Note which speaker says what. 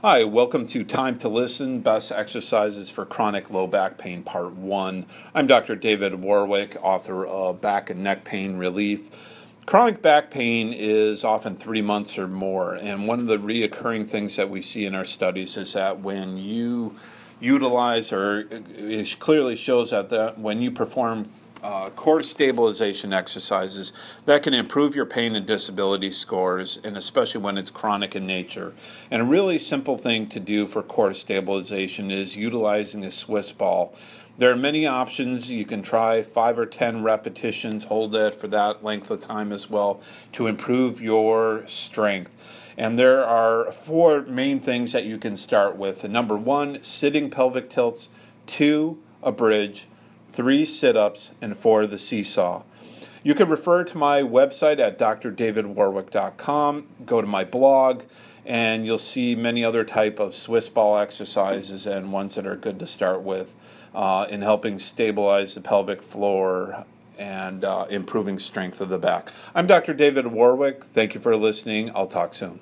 Speaker 1: Hi, welcome to Time to Listen Best Exercises for Chronic Low Back Pain, Part 1. I'm Dr. David Warwick, author of Back and Neck Pain Relief. Chronic back pain is often three months or more, and one of the reoccurring things that we see in our studies is that when you utilize, or it clearly shows that, that when you perform uh, core stabilization exercises that can improve your pain and disability scores, and especially when it's chronic in nature. And a really simple thing to do for core stabilization is utilizing a Swiss ball. There are many options. You can try five or ten repetitions, hold it for that length of time as well to improve your strength. And there are four main things that you can start with. Number one, sitting pelvic tilts. Two, a bridge three sit ups, and four the seesaw. You can refer to my website at drdavidwarwick.com, go to my blog, and you'll see many other type of Swiss ball exercises and ones that are good to start with uh, in helping stabilize the pelvic floor and uh, improving strength of the back. I'm Dr. David Warwick. Thank you for listening. I'll talk soon.